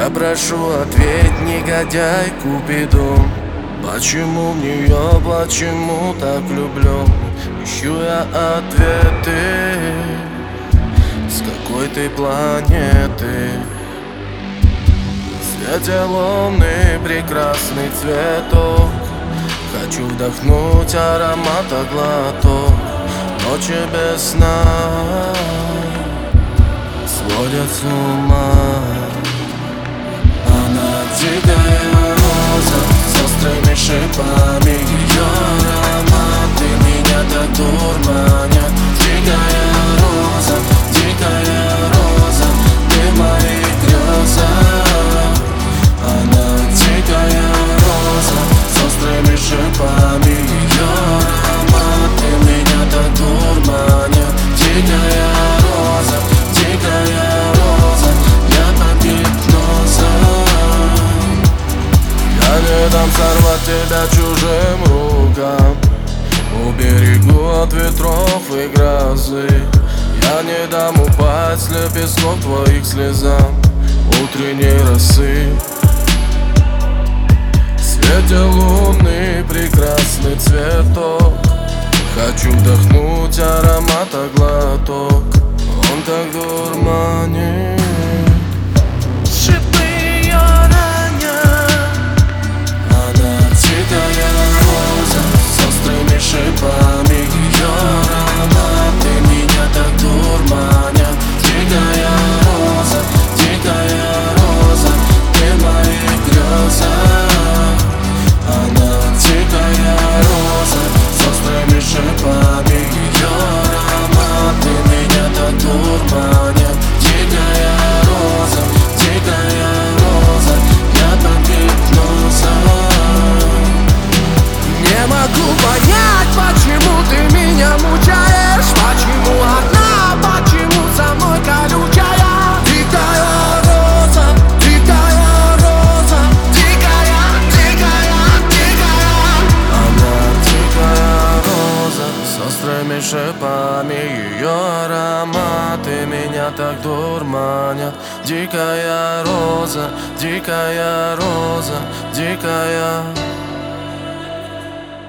Я прошу ответь, негодяй Купидон Почему в нее, почему так люблю? Ищу я ответы. С какой ты планеты? Свете луны прекрасный цветок. Хочу вдохнуть аромата глоток. Ночи без сна Сводят с ума To go. Сорвать тебя чужим рукам. Уберегу от ветров и грозы. Я не дам упасть лепестков твоих слезам. Утренней росы В свете луны прекрасный цветок. Хочу вдохнуть аромата глоток. Он так дурманит шипами Ее ароматы меня так дурманят. Дикая роза, дикая роза, дикая